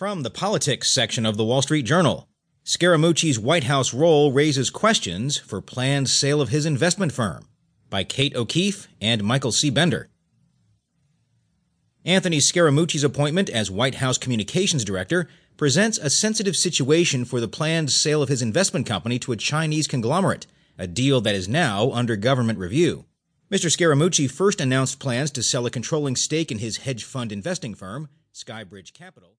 From the politics section of the Wall Street Journal, Scaramucci's White House role raises questions for planned sale of his investment firm by Kate O'Keeffe and Michael C. Bender. Anthony Scaramucci's appointment as White House Communications Director presents a sensitive situation for the planned sale of his investment company to a Chinese conglomerate, a deal that is now under government review. Mr. Scaramucci first announced plans to sell a controlling stake in his hedge fund investing firm, Skybridge Capital.